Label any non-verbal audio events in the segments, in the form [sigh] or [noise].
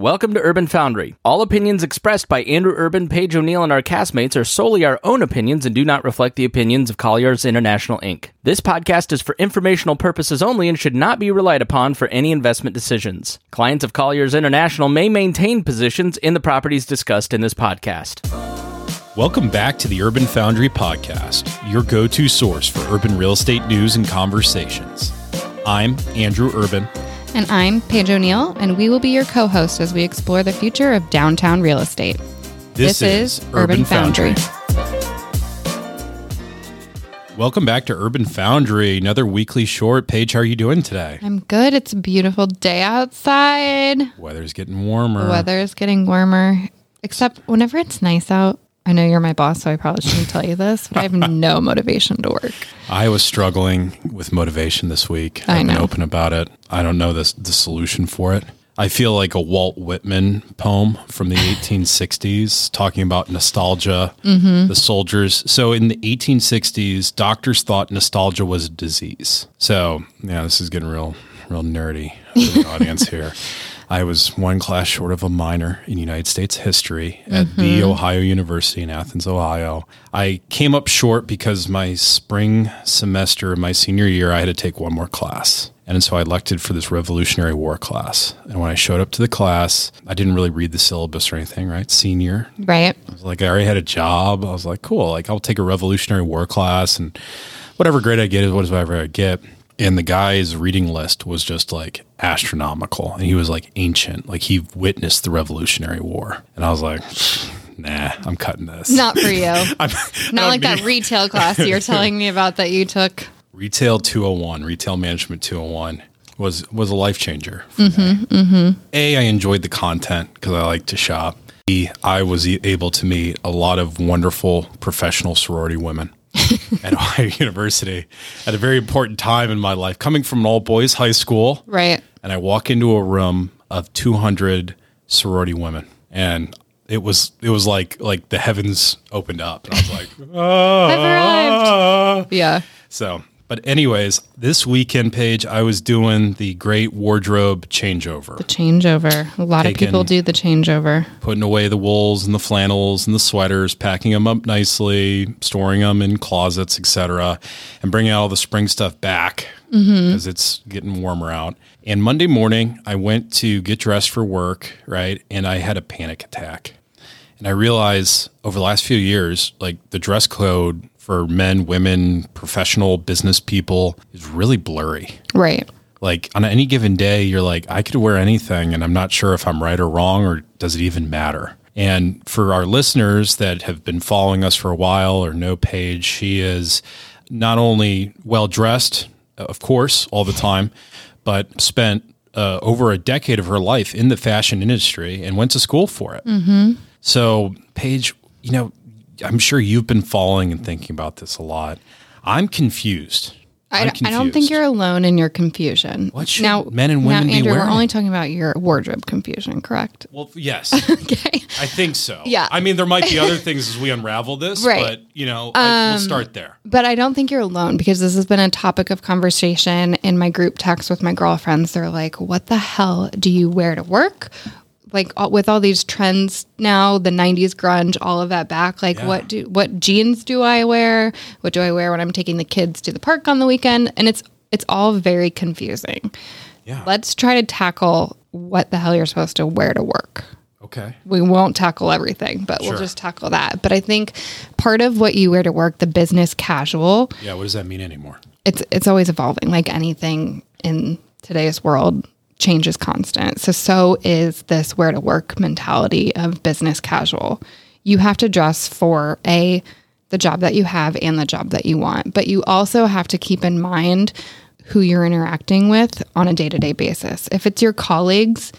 Welcome to Urban Foundry. All opinions expressed by Andrew Urban, Paige O'Neill, and our castmates are solely our own opinions and do not reflect the opinions of Colliers International Inc. This podcast is for informational purposes only and should not be relied upon for any investment decisions. Clients of Colliers International may maintain positions in the properties discussed in this podcast. Welcome back to the Urban Foundry Podcast, your go to source for urban real estate news and conversations. I'm Andrew Urban. And I'm Paige O'Neill, and we will be your co host as we explore the future of downtown real estate. This, is, Urban Foundry. Welcome back to Urban Foundry, another weekly short. Paige, how are you doing today? I'm good. It's a beautiful day outside. Weather's getting warmer. The weather is getting warmer, except whenever it's nice out. I know you're my boss, so I probably shouldn't tell you this, but I have [laughs] no motivation to work. I was struggling with motivation this week. I I've been open about it. I don't know this, the solution for it. I feel like a Walt Whitman poem from the [laughs] 1860s talking about nostalgia, Mm-hmm. the soldiers. So in the 1860s, doctors thought nostalgia was a disease. So, yeah, this is getting real, real nerdy for the [laughs] audience here. I was one class short of a minor in United States history at Mm-hmm. the Ohio University in Athens, Ohio. I came up short because my spring semester of my senior year, I had to take one more class. And so I elected for this Revolutionary War class. And when I showed up to the class, I didn't really read the syllabus or anything, right? Senior. Right? I was like, I already had a job. I was like, cool. Like, I'll take a Revolutionary War class and whatever grade I get is whatever I get. And the guy's reading list was just like astronomical. And he was like ancient. Like he witnessed the Revolutionary War. And I was like, nah, I'm cutting this. Not for you. [laughs] I'm, Not like that retail class you're [laughs] telling me about that you took. Retail 201, Retail Management 201 was was a life changer. For me. Mm-hmm, mm-hmm. A, I enjoyed the content because I like to shop. B, I was able to meet a lot of wonderful professional sorority women [laughs] at Ohio University at a very important time in my life. Coming from an all boys high school, Right. and I walk into a room of 200 sorority women, and it was it was like like the heavens opened up, and I was like, [laughs] I've arrived. Ah. Yeah. so, but anyways, this weekend Paige, I was doing the great wardrobe changeover, The Changeover. A lot of people do the changeover. putting away the wools and the flannels and the sweaters, packing them up nicely, storing them in closets, etc., and bringing all the spring stuff back mm-hmm. because it's getting warmer out. And Monday morning, I went to get dressed for work, right? And I had a panic attack. And I realize over the last few years, like the dress code for men, women, professional business people is really blurry. Right. Like on any given day, you're like, I could wear anything and I'm not sure if I'm right or wrong or does it even matter? And for our listeners that have been following us for a while or know Paige, she is not only well dressed, of course, all the time, but spent uh, over a decade of her life in the fashion industry and went to school for it. So, Paige, you know, I'm sure you've been following and thinking about this a lot. I'm confused. I, I'm don't- I don't think you're alone in your confusion. What should men and women now, be Andrew, wearing? We're only talking about your wardrobe confusion, correct? Well, yes, [laughs] Okay. I think so. Yeah. I mean, there might be other [laughs] things as we unravel this, Right. but you know, I, we'll Um, start there. But I don't think you're alone because this has been a topic of conversation in my group text with my girlfriends. They're like, "What the hell do you wear to work?" Like all, with all these trends now, the '90s grunge, all of that back. Like, Yeah. what do what jeans do I wear? What do I wear when I'm taking the kids to the park on the weekend? And it's it's all very confusing. Yeah. Let's try to tackle what the hell you're supposed to wear to work okay. we won't tackle everything, but Sure. we'll just tackle that. But I think part of what you wear to work, the business casual, Yeah. What does that mean anymore? it's it's always evolving. Like anything in today's world, change is constant. So so is this where to work mentality of business casual. You have to dress for a the job that you have and the job that you want, but you also have to keep in mind who you're interacting with on a day-to-day basis. If it's your colleagues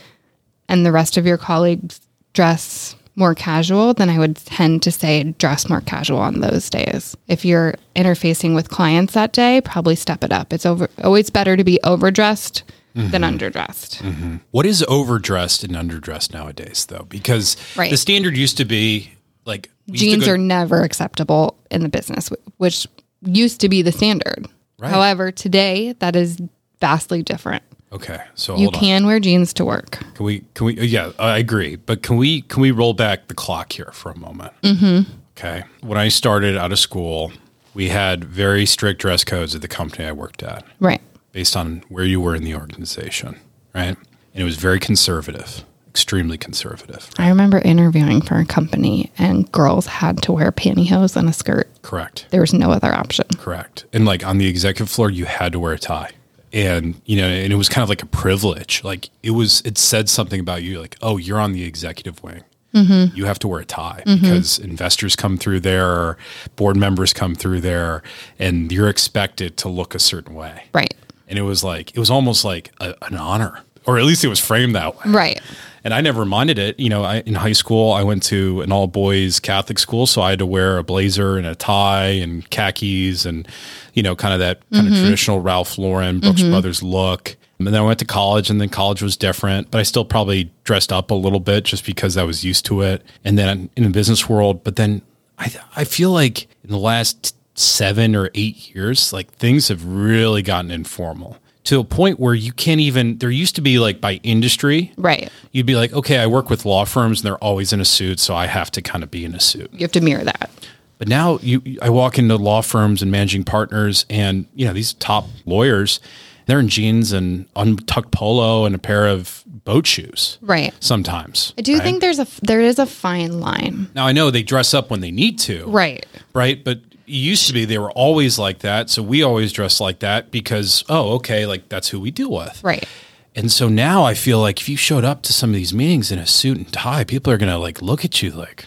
and the rest of your colleagues dress more casual, then I would tend to say dress more casual on those days. If you're interfacing with clients that day, probably step it up. It's over always better to be overdressed than underdressed. What is overdressed and underdressed nowadays, though? Because Right. the standard used to be like Jeans go- are never acceptable in the business, which used to be the standard. Right. However, today that is vastly different. Okay, so You hold on. can wear jeans to work. Can we? Can we? Yeah, I agree. But can we? Can we roll back the clock here for a moment? Mm-hmm. Okay. When I started out of school, we had very strict dress codes at the company I worked at, Right. Based on where you were in the organization, right? And it was very conservative, extremely conservative. I remember interviewing for a company and girls had to wear pantyhose and a skirt. Correct. There was no other option. Correct. And like on the executive floor, you had to wear a tie. And, you know, and it was kind of like a privilege. Like it was, it said something about you, like, oh, you're on the executive wing. Mm-hmm. You have to wear a tie mm-hmm. because investors come through there, board members come through there, and you're expected to look a certain way. Right. And it was like, it was almost like a, an honor, or at least it was framed that way. Right. And I never minded it. You know, I, in high school, I went to an all boys Catholic school, so I had to wear a blazer and a tie and khakis and, you know, kind of that kind of mm-hmm. traditional Ralph Lauren, Brooks mm-hmm. Brothers look. And then I went to college, and then college was different, but I still probably dressed up a little bit just because I was used to it. And then in the business world, but then I, I feel like in the last seven or eight years, like things have really gotten informal to a point where you can't even, there used to be like by industry, Right. you'd be like, okay, I work with law firms and they're always in a suit, so I have to kind of be in a suit. You have to mirror that. But now you, I walk into law firms and managing partners, and you know these top lawyers, they're in jeans and untucked polo and a pair of boat shoes. Right. Sometimes I do right? think there's a there is a fine line. now I know they dress up when they need to, Right. right? But used to be they were always like that, so we always dress like that because oh, okay, like that's who we deal with, Right. And so now I feel like if you showed up to some of these meetings in a suit and tie, people are going to like look at you like,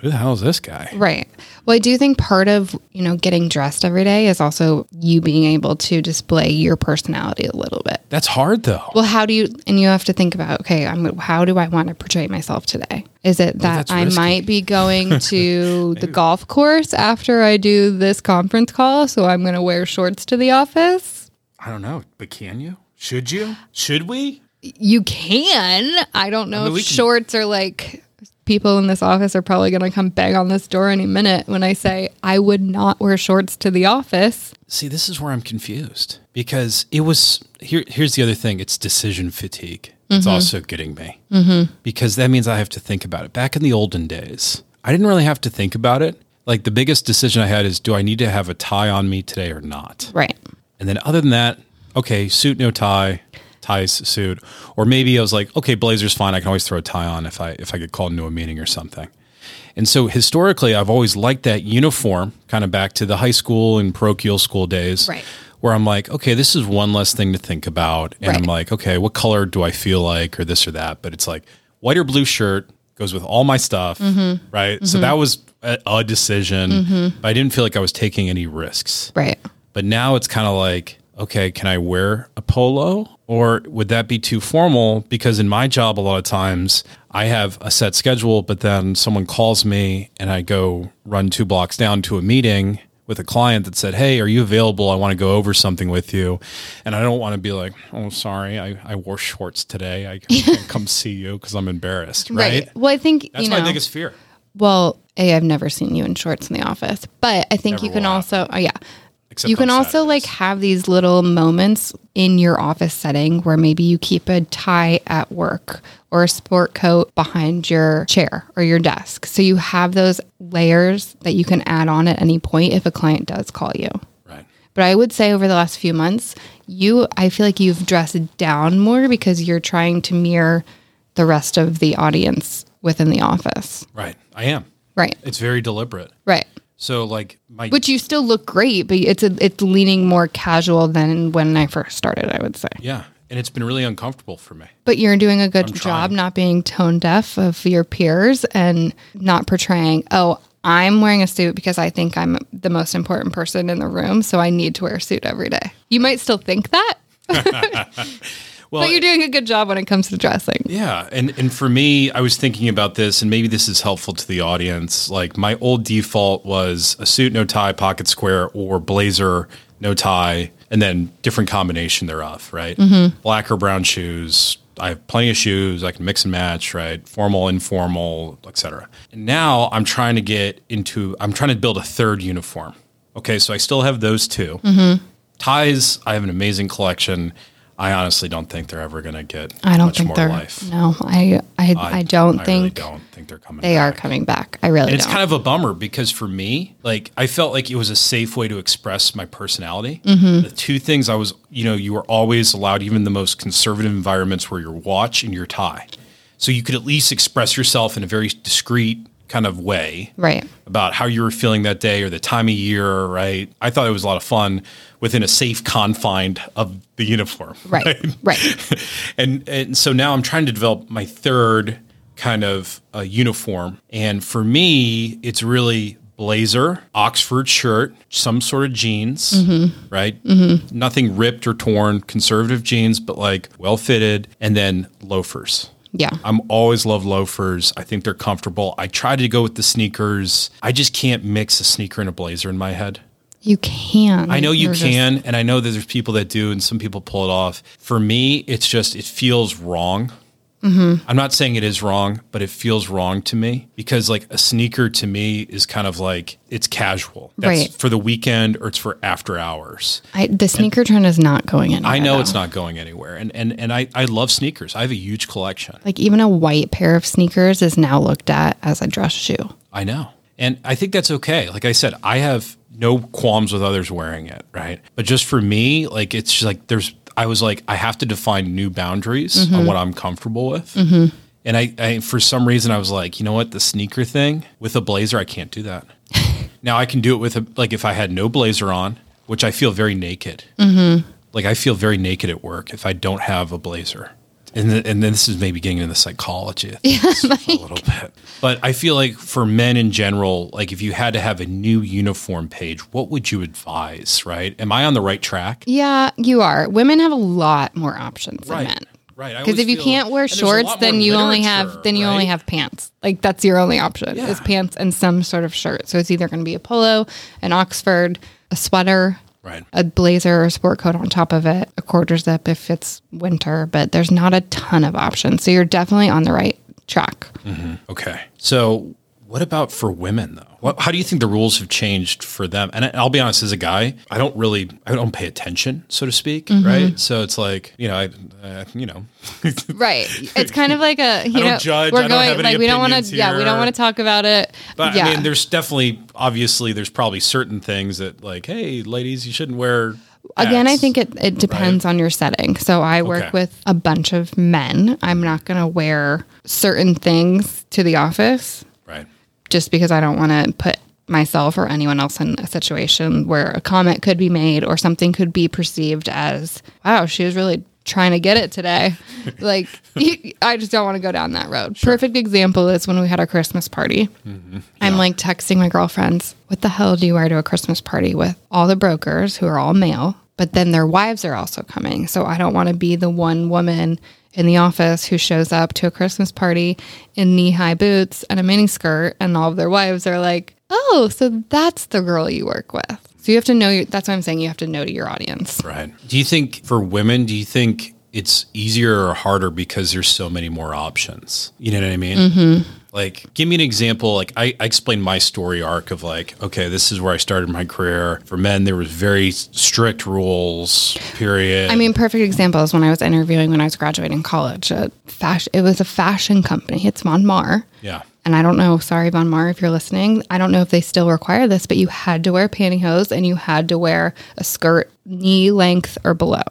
who the hell is this guy? Right. Well, I do think part of, you know, getting dressed every day is also you being able to display your personality a little bit. That's hard though. Well, how do you and you have to think about, okay, I'm how do I want to portray myself today? Is it that that's I might be going [laughs] to the golf course after I do this conference call, so I'm going to wear shorts to the office? I don't know, but can you? Should you? Should we? You can. I don't know mean, we if can- shorts are like people in this office are probably going to come bang on this door any minute when I say I would not wear shorts to the office. See, this is where I'm confused because it was here. Here's the other thing: it's decision fatigue. It's also getting me mm-hmm. because that means I have to think about it. Back in the olden days, I didn't really have to think about it. Like the biggest decision I had is, do I need to have a tie on me today or not? Right. And then other than that, okay, suit no tie, ties suit, or maybe I was like, okay, blazer's fine. I can always throw a tie on if I if I get called into a meeting or something. And so historically, I've always liked that uniform, kind of back to the high school and parochial school days, Right. where I'm like, okay, this is one less thing to think about, and I'm like, okay, what color do I feel like, or this or that? But it's like white or blue shirt goes with all my stuff, Mm-hmm. right? So that was a, a decision, but I didn't feel like I was taking any risks. Right. But now it's kind of like, okay, can I wear a polo? Or would that be too formal? Because in my job, a lot of times I have a set schedule, but then someone calls me and I go run two blocks down to a meeting with a client that said, Hey, are you available? I want to go over something with you. And I don't want to be like, Oh, sorry, I, I wore shorts today. I can't [laughs] come see you because I'm embarrassed. Right. Right. Well, I think That's you my know. biggest fear. Well, A, I've never seen you in shorts in the office, but I think Never you can also, oh, yeah. Except you can also like have these little moments in your office setting where maybe you keep a tie at work or a sport coat behind your chair or your desk. So you have those layers that you can add on at any point if a client does call you. Right. But I would say over the last few months, you I feel like you've dressed down more because you're trying to mirror the rest of the audience within the office. Right. I am. Right. It's very deliberate. Right. So like my But you still look great, but it's a, it's leaning more casual than when I first started, I would say. Yeah. And it's been really uncomfortable for me. But you're doing a good job trying. not being tone deaf of your peers and not portraying, oh, I'm wearing a suit because I think I'm the most important person in the room, so I need to wear a suit every day. You might still think that, [laughs] [laughs] Well, but you're doing a good job when it comes to dressing. yeah. And and for me, I was thinking about this, and maybe this is helpful to the audience. Like my old default was a suit, no tie, pocket square, or blazer, no tie, and then different combination thereof, right? Mm-hmm. Black or brown shoes. I have plenty of shoes. I can mix and match, right? Formal, informal, etc. And now I'm trying to get into. I'm trying to build a third uniform. Okay, so I still have those 2 mm-hmm. Ties, I have an amazing collection. I honestly don't think they're ever going to get I don't much think more they're. life. No, I I, I, don't I think really don't think they're coming. they back. are coming back. I really And it's don't. kind of a bummer because for me, like I felt like it was a safe way to express my personality. Mm-hmm. The two things I was, you know, you were always allowed, even the most conservative environments, were your watch and your tie. So you could at least express yourself in a very discreet kind of way right. about how you were feeling that day or the time of year, right? I thought it was a lot of fun within a safe confine of the uniform. [laughs] Right. Right. [laughs] and and so now I'm trying to develop my third kind of uh, uniform, and for me, it's really blazer, Oxford shirt, some sort of jeans, Mm-hmm. right? Nothing ripped or torn, conservative jeans, but like well fitted, and then loafers. Yeah. I'm always love loafers. I think they're comfortable. I try to go with the sneakers. I just can't mix a sneaker and a blazer in my head. You can. I know you You're just- can, and I know that there's people that do, and some people pull it off. For me, it's just it feels wrong. Mm-hmm. I'm not saying it is wrong, but it feels wrong to me because like a sneaker to me is kind of like it's casual. That's Right. for the weekend or it's for after hours. I, the sneaker trend is not going anywhere. I know though. it's not going anywhere, and and and I I love sneakers. I have a huge collection. Like even a white pair of sneakers is now looked at as a dress shoe. I know. And I think that's okay. Like I said, I have no qualms with others wearing it, right? But just for me, like it's just like there's I was like I have to define new boundaries Mm-hmm. on what I'm comfortable with. And I, I for some reason I was like, you know what, the sneaker thing with a blazer, I can't do that. [laughs] now I can do it with a like if I had no blazer on, which I feel very naked. Mm-hmm. Like I feel very naked at work if I don't have a blazer. And then, and then this is maybe getting into the psychology of things [laughs] a little bit. But I feel like for men in general, like if you had to have a new uniform Paige, what would you advise, right? Am I on the right track? Yeah, you are. Women have a lot more options than men. Right. Because if you feel- can't wear and there's a shorts, then you only have then you only have pants. Like that's your only option is pants and some sort of shirt. So it's either going to be a polo, an Oxford, a sweater, Right. a blazer or sport coat on top of it, a quarter zip if it's winter. But there's not a ton of options. So you're definitely on the right track. Mm-hmm. Okay. So what about for women though? What, how do you think the rules have changed for them? And I'll be honest, as a guy, I don't really, I don't pay attention, so to speak. Mm-hmm. Right. So it's like, you know, I, uh, you know, [laughs] Right. It's kind of like a you don't know judge. we're going like we don't want to yeah we don't want to talk about it. But yeah. I mean, there's definitely, obviously, there's probably certain things that, like, hey, ladies, you shouldn't wear. Again, I think it, it depends on your setting. So I work Okay. with a bunch of men. I'm not going to wear certain things to the office Right. Just because I don't want to put myself or anyone else in a situation where a comment could be made or something could be perceived as, wow, she was really trying to get it today. [laughs] like, I just don't want to go down that road. Perfect example is when we had our Christmas party. Mm-hmm. I'm like texting my girlfriends, what the hell do you wear to a Christmas party with all the brokers who are all male, but then their wives are also coming. So I don't want to be the one woman in the office who shows up to a Christmas party in knee high boots and a mini skirt, and all of their wives are like, oh, so that's the girl you work with. So you have to know, your, that's what I'm saying. You have to know to your audience. Right. Do you think for women, do you think it's easier or harder because there's so many more options? You know what I mean? Mm-hmm. Like, give me an example. Like, I, I explained my story arc of like, okay, this is where I started my career. For men, there was very strict rules. Period. I mean, perfect example is when I was interviewing when I was graduating college. A fashion, it was a fashion company. It's Von Maur. yeah. And I don't know, sorry, Von Maur, if you're listening, I don't know if they still require this, but you had to wear pantyhose and you had to wear a skirt knee length or below.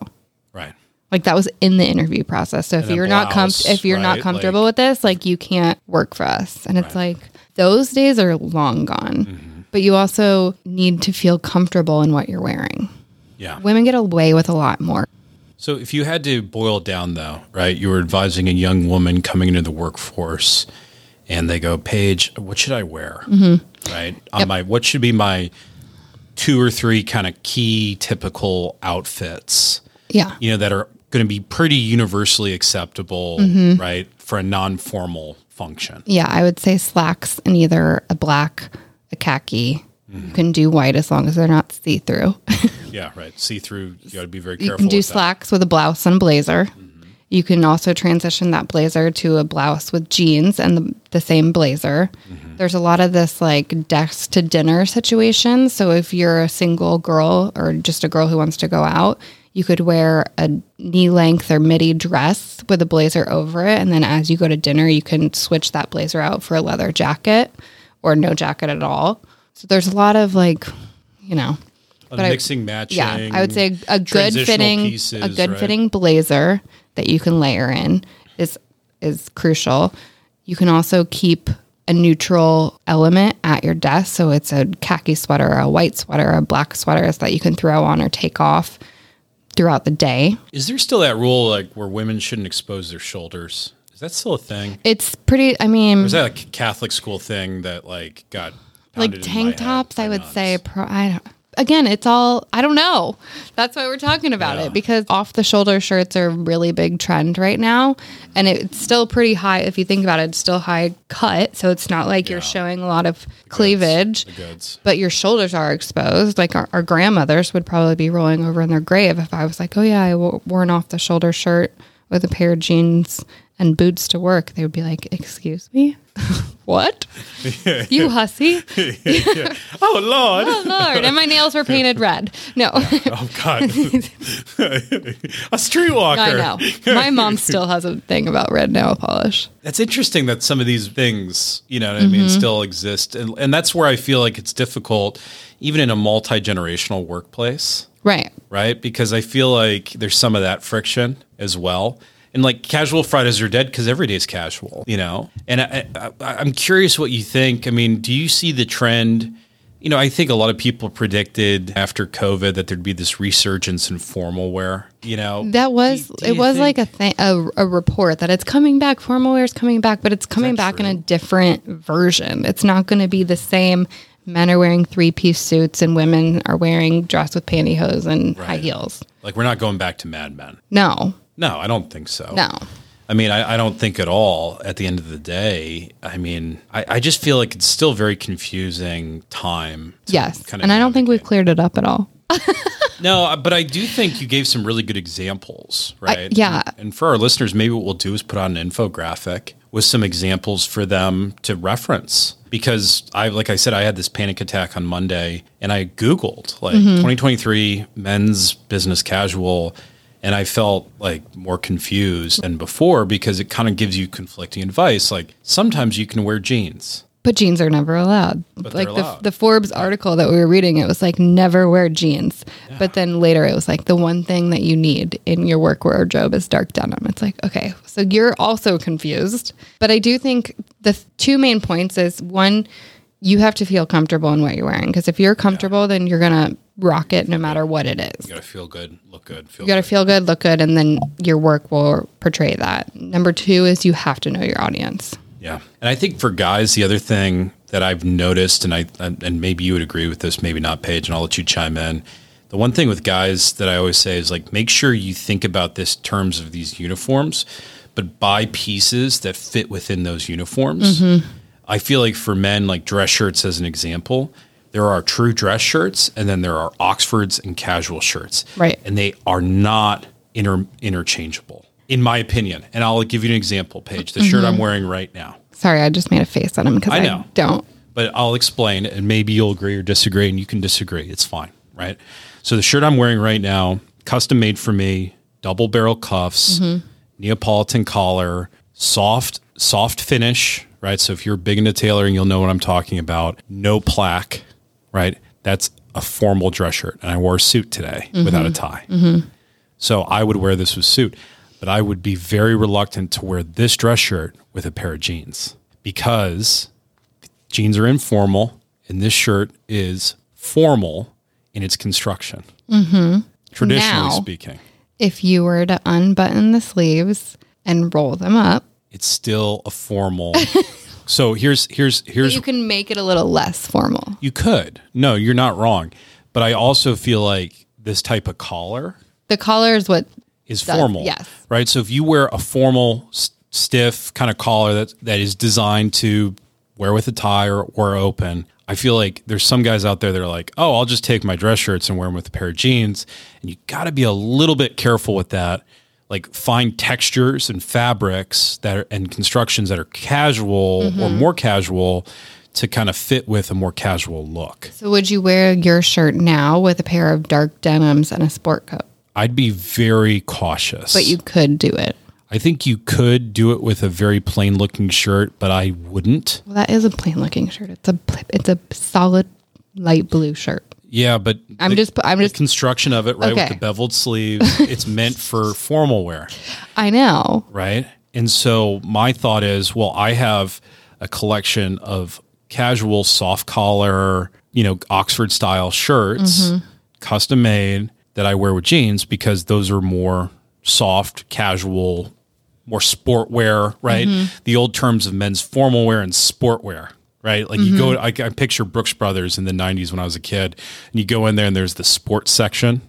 Right. Like that was in the interview process. So if you're not com- if you're not comfortable Like- with this, like you can't work for us. And it's like those days are long gone. Mm-hmm. But you also need to feel comfortable in what you're wearing. Yeah. Women get away with a lot more. So, if you had to boil down, though, right, you were advising a young woman coming into the workforce, and they go, "Paige, what should I wear? Mm-hmm. Right, on my what should be my two or three kind of key typical outfits, Yeah. you know, that are going to be pretty universally acceptable, Mm-hmm. right, for a non-formal function." Yeah, I would say slacks in either a black, a khaki. Mm-hmm. You can do white as long as they're not see through. [laughs] Yeah, right. See through. You got to be very careful. you can do with slacks with a blouse and a blazer. You can also transition that blazer to a blouse with jeans and the, the same blazer. There's a lot of this like desk to dinner situation. So if you're a single girl or just a girl who wants to go out, You could wear a knee length or midi dress with a blazer over it. And then as you go to dinner, you can switch that blazer out for a leather jacket or no jacket at all. So there's a lot of like, you know, but mixing, I, matching. Yeah, I would say a good fitting, pieces, a good right? fitting blazer that you can layer in is is crucial. You can also keep a neutral element at your desk. So it's a khaki sweater, a white sweater, a black sweater that you can throw on or take off throughout the day. Is there still that rule like where women shouldn't expose their shoulders? Is that still a thing? It's pretty. I mean, or is that a Catholic school thing that like got like tank tops? I would nuts? say. Pro, I don't again, it's all, I don't know. That's why we're talking about yeah. it because off the shoulder shirts are a really big trend right now. And it's still pretty high. If you think about it, it's still high cut. So it's not like yeah. you're showing a lot of the cleavage, but your shoulders are exposed. Like our, our, grandmothers would probably be rolling over in their grave if I was like, oh, yeah, I wore an off the shoulder shirt with a pair of jeans and boots to work. They would be like, excuse me? [laughs] what? Yeah, [laughs] you hussy. yeah, [laughs] oh Lord. oh Lord. And my nails were painted red. No. oh God. a streetwalker. I know. My mom still has a thing about red nail polish. That's interesting that some of these things, you know, I mm-hmm. mean, still exist, and and that's where I feel like it's difficult, even in a multi generational workplace. Right. Right. Because I feel like there's some of that friction as well and like casual Fridays are dead because every day is casual, you know. And I, I, am curious what you think. I mean, do you see the trend? You know, I think a lot of people predicted after COVID that there'd be this resurgence in formal wear. You know, that was do, do it was think? like a thing, a, a, report that it's coming back. Formal wear is coming back, but it's coming back true? in a different version. It's not going to be the same men are wearing three piece suits and women are wearing dress with pantyhose and right. high heels. Like we're not going back to Mad Men. No. No, I don't think so. No. I mean, I, I, don't think at all at the end of the day. I mean, I, I just feel like it's still very confusing time. Yes. Kind of and I don't think we've cleared it up at all. [laughs] no, uh, but I do think you gave some really good examples, right? I, yeah. And, and, for our listeners, maybe what we'll do is put on an infographic with some examples for them to reference. Because I, like I said, I had this panic attack on Monday and I Googled like mm-hmm. 2023 men's business casual and I felt like more confused than before because it kind of gives you conflicting advice. Like sometimes you can wear jeans. But jeans are never allowed. But like allowed. the, the Forbes article that we were reading, it was like never wear jeans. Yeah. But then later it was like the one thing that you need in your work wardrobe is dark denim. It's like, okay, so you're also confused. But I do think the two main points is one, you have to feel comfortable in what you're wearing. Because if you're comfortable, yeah. then you're going to rock it no matter what it is. You got to feel good, look good. Feel you got to feel good, look good, and then your work will portray that. Number two is you have to know your audience. Yeah. And I think for guys, the other thing that I've noticed, and I and maybe you would agree with this, maybe not, Paige, and I'll let you chime in. The one thing with guys that I always say is like make sure you think about this terms of these uniforms, but buy pieces that fit within those uniforms. Mm-hmm. I feel like for men, like dress shirts as an example, there are true dress shirts and then there are Oxfords and casual shirts. Right. And they are not inter- interchangeable, in my opinion. And I'll give you an example, Paige. The mm-hmm. shirt I'm mm-hmm. wearing right now. Sorry, I just made a face on him because I, I don't. But I'll explain and maybe you'll agree or disagree and you can disagree. It's fine. Right. So the shirt I'm wearing right now, custom made for me, double barrel cuffs, mm-hmm. Neapolitan collar, soft, soft finish. Right. So if you're big into tailoring, you'll know what I'm talking about. No placket right? That's a formal dress shirt. And I wore a suit today mm-hmm. without a tie. Mm-hmm. So I would wear this with suit, but I would be very reluctant to wear this dress shirt with a pair of jeans because jeans are informal and this shirt is formal in its construction. Mm-hmm. Traditionally now, speaking. If you were to unbutton the sleeves and roll them up, it's still a formal [laughs] So here's here's here's you can make it a little less formal. You could. No, you're not wrong. But I also feel like this type of collar The collar is what is does, formal. Yes. Right? So if you wear a formal stiff kind of collar that that is designed to wear with a tie or, or open, I feel like there's some guys out there that are like, "Oh, I'll just take my dress shirts and wear them with a pair of jeans." And you got to be a little bit careful with that like find textures and fabrics that are and constructions that are casual mm-hmm. or more casual to kind of fit with a more casual look. So would you wear your shirt now with a pair of dark denims and a sport coat? I'd be very cautious. But you could do it. I think you could do it with a very plain looking shirt, but I wouldn't. Well, that is a plain looking shirt. It's a it's a solid light blue shirt. Yeah, but I'm the- just I'm the just construction of it, right, with the beveled sleeves, [laughs] it's meant for formal wear, I know. right? And so my thought is, well, I have a collection of casual soft collar, you know, Oxford style shirts, Mm-hmm. custom made that I wear with jeans because those are more soft, casual, more sport wear, right? Mm-hmm. The old terms of men's formal wear and sport wear, right? Like you go, I, I picture Brooks Brothers in the 90s when I was a kid, and you go in there and there's the sports section.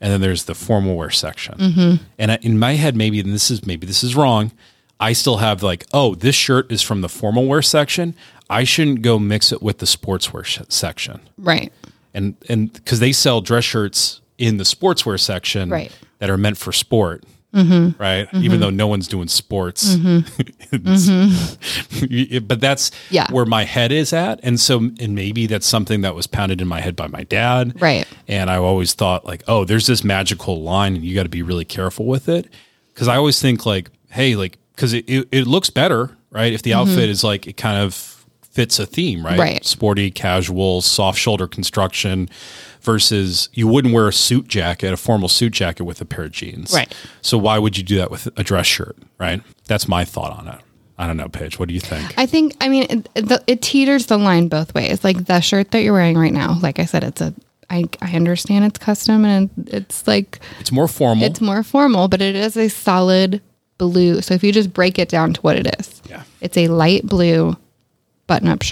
And then there's the formal wear section. And I, in my head, maybe, and this is maybe this is wrong. I still have like, oh, this shirt is from the formal wear section. I shouldn't go mix it with the sportswear sh- section Right. and and because they sell dress shirts in the sportswear section Right. that are meant for sport mm-hmm. right? Even mm-hmm. though no one's doing sports. Mm-hmm. [laughs] It's- [laughs] but that's Yeah. where my head is at. And so and maybe that's something that was pounded in my head by my dad. Right. and i always thought like oh there's this magical line and you got to be really careful with it. Because i always think like hey like because it, it, it looks better right? If the outfit is like it kind of fits a theme right? Right. sporty, casual, soft shoulder construction versus you wouldn't wear a suit jacket, a formal suit jacket with a pair of jeans. Right. So why would you do that with a dress shirt, right? That's my thought on it. I don't know, Paige. What do you think? I think, I mean, it, the, it teeters the line both ways. Like the shirt that you're wearing right now, like I said, it's a, I, I understand it's custom and it's like, It's more formal. it's more formal, but it is a solid blue. So if you just break it down to what it is, Yeah. it's a light blue button up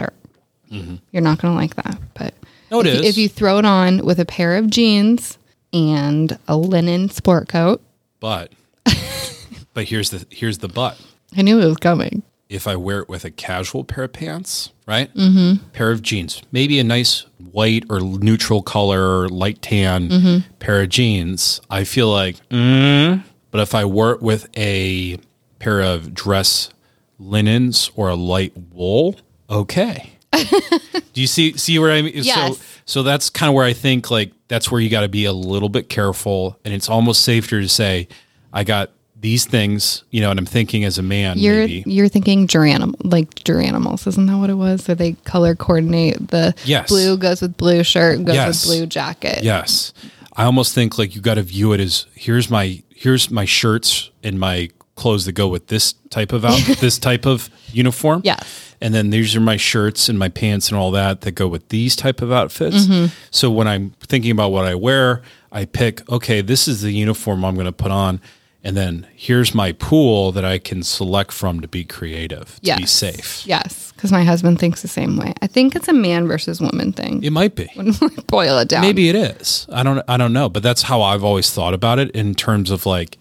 shirt. You're not going to like that. But Mm-hmm. No, it if, you- is. if you throw it on with a pair of jeans and a linen sport coat, but [laughs] but here's the here's the but. I knew it was coming. If I wear it with a casual pair of pants, right? Mm-hmm. Pair of jeans, maybe a nice white or neutral color, light tan Mm-hmm. pair of jeans, I feel like, mm. but if I wore it with a pair of dress linens or a light wool, okay. [laughs] Do you see see where I mean? Yes. So so that's kind of where I think like that's where you got to be a little bit careful, and it's almost safer to say, I got these things, you know, and I'm thinking as a man, You're maybe. you're thinking Garanimal, like Garanimals, isn't that what it was? So they color coordinate the Yes. blue goes with blue shirt, goes Yes. with blue jacket. Yes. I almost think like you got to view it as here's my here's my shirts and my clothes that go with this type of [laughs] out this type of uniform. Yeah. And then these are my shirts and my pants and all that that go with these type of outfits. Mm-hmm. So when I'm thinking about what I wear, I pick okay, this is the uniform I'm going to put on and then here's my pool that I can select from to be creative, to Yes. be safe. Yes, because my husband thinks the same way. I think it's a man versus woman thing. It might be. [laughs] when we boil it down. Maybe it is. I don't. I don't know. But that's how I've always thought about it in terms of like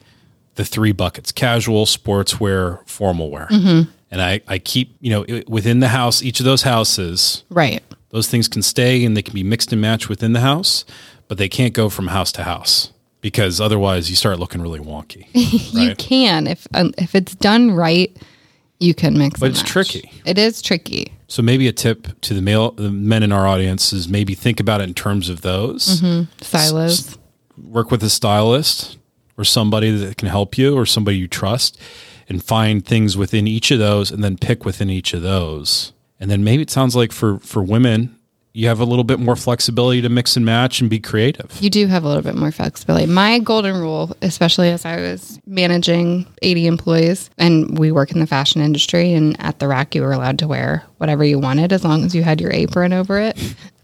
the three buckets: casual, sportswear, formal wear. Mm-hmm. And I, I keep you know within the house. Each of those houses, Right. those things can stay and they can be mixed and matched within the house, but they can't go from house to house because otherwise you start looking really wonky. [laughs] You can if um, if it's done right, you can mix. But it's match. tricky. It is tricky. so maybe a tip to the male, the men in our audience is maybe think about it in terms of those. Silos. work with a stylist or somebody that can help you or somebody you trust and find things within each of those and then pick within each of those. And then maybe it sounds like for for women, you have a little bit more flexibility to mix and match and be creative. You do have a little bit more flexibility. My golden rule, especially as I was managing 80 employees and we work in the fashion industry and at the rack you were allowed to wear whatever you wanted as long as you had your apron over it. [laughs]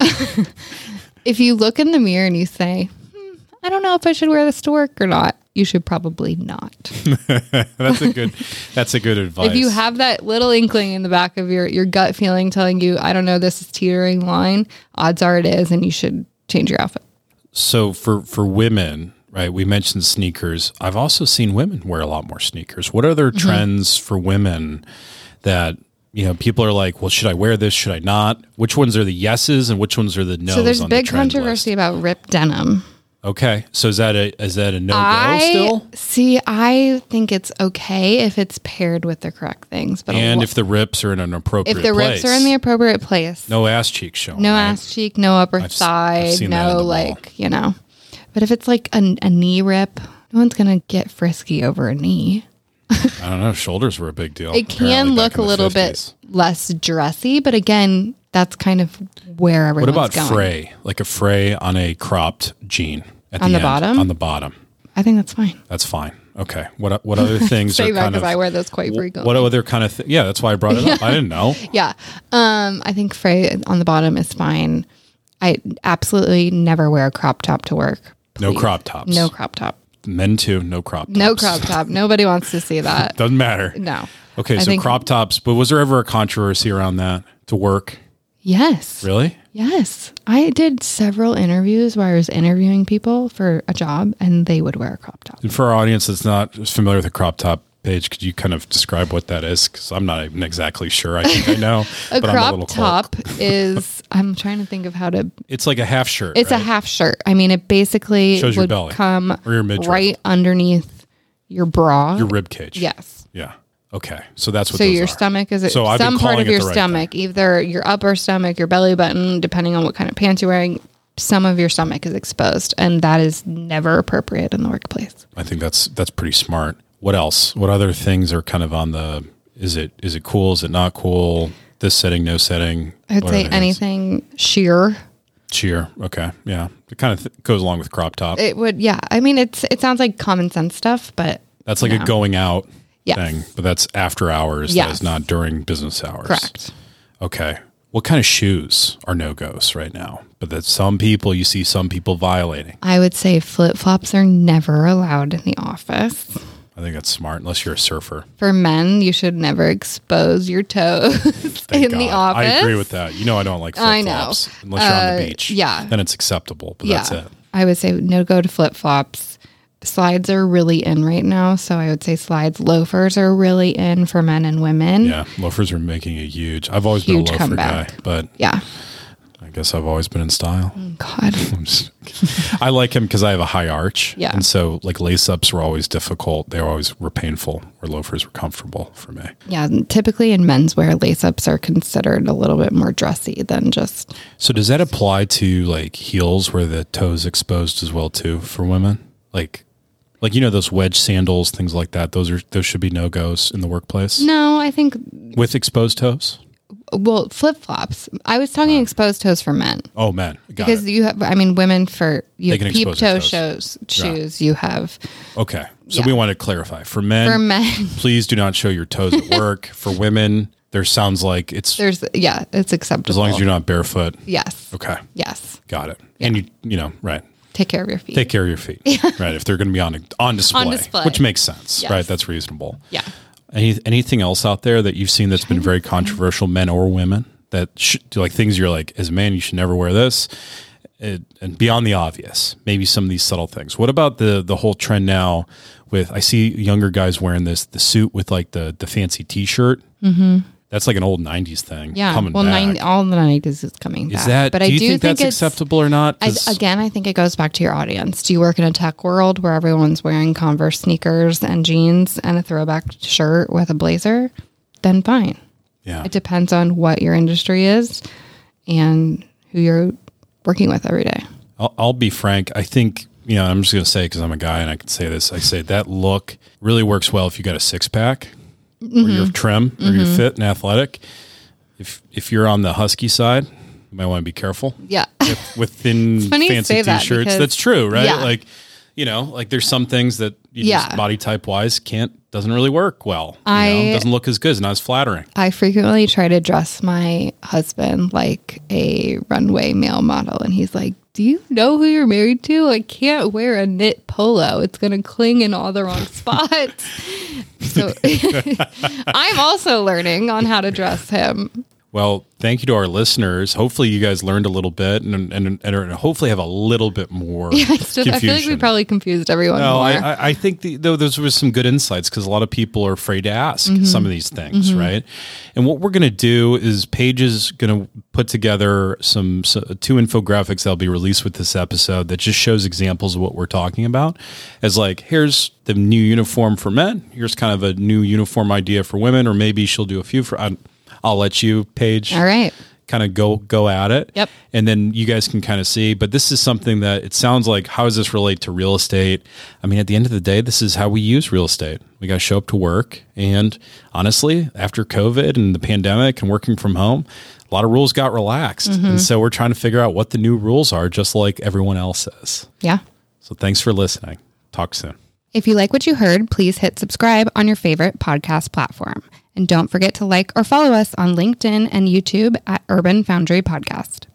if you look in the mirror and you say, hmm, I don't know if I should wear this to work or not, you should probably not. [laughs] That's a good that's a good advice. [laughs] If you have that little inkling in the back of your, your gut feeling telling you, I don't know, this is teetering line, odds are it is, and you should change your outfit. so for for women, right? We mentioned sneakers. I've also seen women wear a lot more sneakers. What are there Mm-hmm. trends for women that you know, people are like, "Well, should I wear this? Should I not?" Which ones are the yeses and which ones are the nos? So there's big the controversy list? about ripped denim. Okay, so is that a is that a no go still? see. I think it's okay if it's paired with the correct things, but And lo- if the rips are in an appropriate if the rips are in the appropriate place, no ass cheeks showing. no right? ass cheek, no upper I've thigh, in no mall. like you know. But if it's like a, a knee rip, no one's gonna get frisky over a knee. I don't know. Shoulders were a big deal. It can look a little 50s. bit less dressy, but again, that's kind of where everybody's going. What about going. fray? Like a fray on a cropped jean at On the, the end, bottom? On the bottom. I think that's fine. That's fine. Okay. What what other [laughs] things Say are that kind because of I wear those quite frequently. What other kind of th- Yeah, that's why I brought it up. I didn't know. [laughs] Yeah. Um, I think fray on the bottom is fine. I absolutely never wear a crop top to work. No please. crop tops. No crop top. Men too. No crop. Tops. No crop top. Nobody wants to see that. [laughs] Doesn't matter. No. Okay, I so think- crop tops. But was there ever a controversy around that to work? Yes. Really? Yes. I did several interviews where I was interviewing people for a job and they would wear a crop top. And for our audience that's not familiar with the crop top Paige, could you kind of describe what that is? Because I'm not even exactly sure. I think I know. [laughs] A but I'm a little crop top [laughs] is, I'm trying to think of how to It's like a half shirt. It's a half shirt. I mean, it basically Shows your would belly come or your right underneath your bra. your rib cage. yes. Yeah. Okay. So that's what. So your are. stomach is So I've been some part of your right stomach, either your upper stomach, your belly button, depending on what kind of pants you're wearing. Some of your stomach is exposed, and that is never appropriate in the workplace. I think that's that's pretty smart. What else? What other things are kind of on the? Is it is it cool? Is it not cool? This setting, no setting. I would say anything sheer. Cheer. Okay. Yeah. It kind of th- goes along with crop top. It would, yeah. I mean, it's it sounds like common sense stuff, but That's like a going out Yes. thing, but that's after hours. That Yes. is not during business hours. correct. Okay. What kind of shoes are no goes right now? But that some people you see some people violating. I would say flip flops are never allowed in the office. I think that's smart unless you're a surfer. For men, you should never expose your toes [laughs] in the office. I agree with that. You know I don't like flip I know. flops unless you're on the Uh, beach. yeah. Then it's acceptable, but Yeah, that's it. I would say no go to flip flops. Slides are really in right now, so I would say slides. Loafers are really in for men and women. Yeah, loafers are making a huge. I've always Huge been a loafer comeback. guy, but Yeah. I guess I've always been in style. Oh, God. [laughs] I'm just- I like him because I have a high arch. Yeah. and so like lace ups were always difficult. They always were painful. Where loafers were comfortable for me. Yeah. Typically in menswear, lace ups are considered a little bit more dressy than just. So does that apply to like heels where the toes exposed as well too for women? Like, like you know those wedge sandals, things like that. Those are those should be no goes in the workplace No, I think with exposed toes. well flip flops. I was talking exposed toes for men. Oh man, got Because it. you have, I mean, women for you have peep toe shows shoes. You have Okay, so Yeah. we want to clarify for men. for men. [laughs] please do not show your toes at work. for women, there sounds like it's There's yeah, it's acceptable as long as you're not barefoot. yes, Okay, yes. got it. And you you know right. Take care of your feet. Take care of your feet, right? If they're going to be on [laughs] on display, display. which makes sense, Yes. right? That's reasonable. yeah. Any anything else out there that you've seen that's been very controversial, men or women? That should, like things you're like, as a man, you should never wear this, it, and beyond the obvious, maybe some of these subtle things. What about the the whole trend now? With I see younger guys wearing this the suit with like the the fancy T-shirt. Mm-hmm. That's like an old '90s thing. Yeah. coming well, back. nine, all the nineties is coming Is back. that? But do I you do think, that's acceptable or not? I, again, I think it goes back to your audience. Do you work in a tech world where everyone's wearing Converse sneakers and jeans and a throwback shirt with a blazer? Then fine. yeah, It depends on what your industry is and who you're working with every day. I'll, I'll be frank. I think you know. I'm just going to say because I'm a guy and I can say this. I say that look really works well if you got a six pack or you're Mm-hmm. trim or you're fit and athletic. If if you're on the husky side, you might want to be careful Yeah. [laughs] with thin funny fancy t-shirts. because- That's true, right? Yeah. Like you know, like there's some things that you just Yeah. body type wise can't doesn't really work well. You I- know? doesn't look as good. It's not as flattering. I frequently try to dress my husband like a runway male model, and he's like, Do you know who you're married to? I can't wear a knit polo. It's going to cling in all the wrong [laughs] spots. so [laughs] I'm also learning on how to dress him. Well, thank you to our listeners. Hopefully, you guys learned a little bit, and and, and hopefully have a little bit more. [laughs] I, still, I feel like we probably confused everyone No. I, I- I think the, though those were some good insights because a lot of people are afraid to ask Mm-hmm. some of these things, right? And what we're going to do is Paige is going to put together some so, two infographics that'll be released with this episode that just shows examples of what we're talking about. As like, here's the new uniform for men. Here's kind of a new uniform idea for women, or maybe she'll do a few for. I, I'll let you, Paige all right. kind of go go at it. Yep. And then you guys can kind of see. But this is something that it sounds like how does this relate to real estate? I mean, at the end of the day, this is how we use real estate. We got to show up to work. And honestly, after COVID and the pandemic and working from home, a lot of rules got relaxed. And mm-hmm. so we're trying to figure out what the new rules are, just like everyone else is. Yeah. So thanks for listening. Talk soon. If you like what you heard, please hit subscribe on your favorite podcast platform. And don't forget to like or follow us on LinkedIn and YouTube at Urban Foundry Podcast.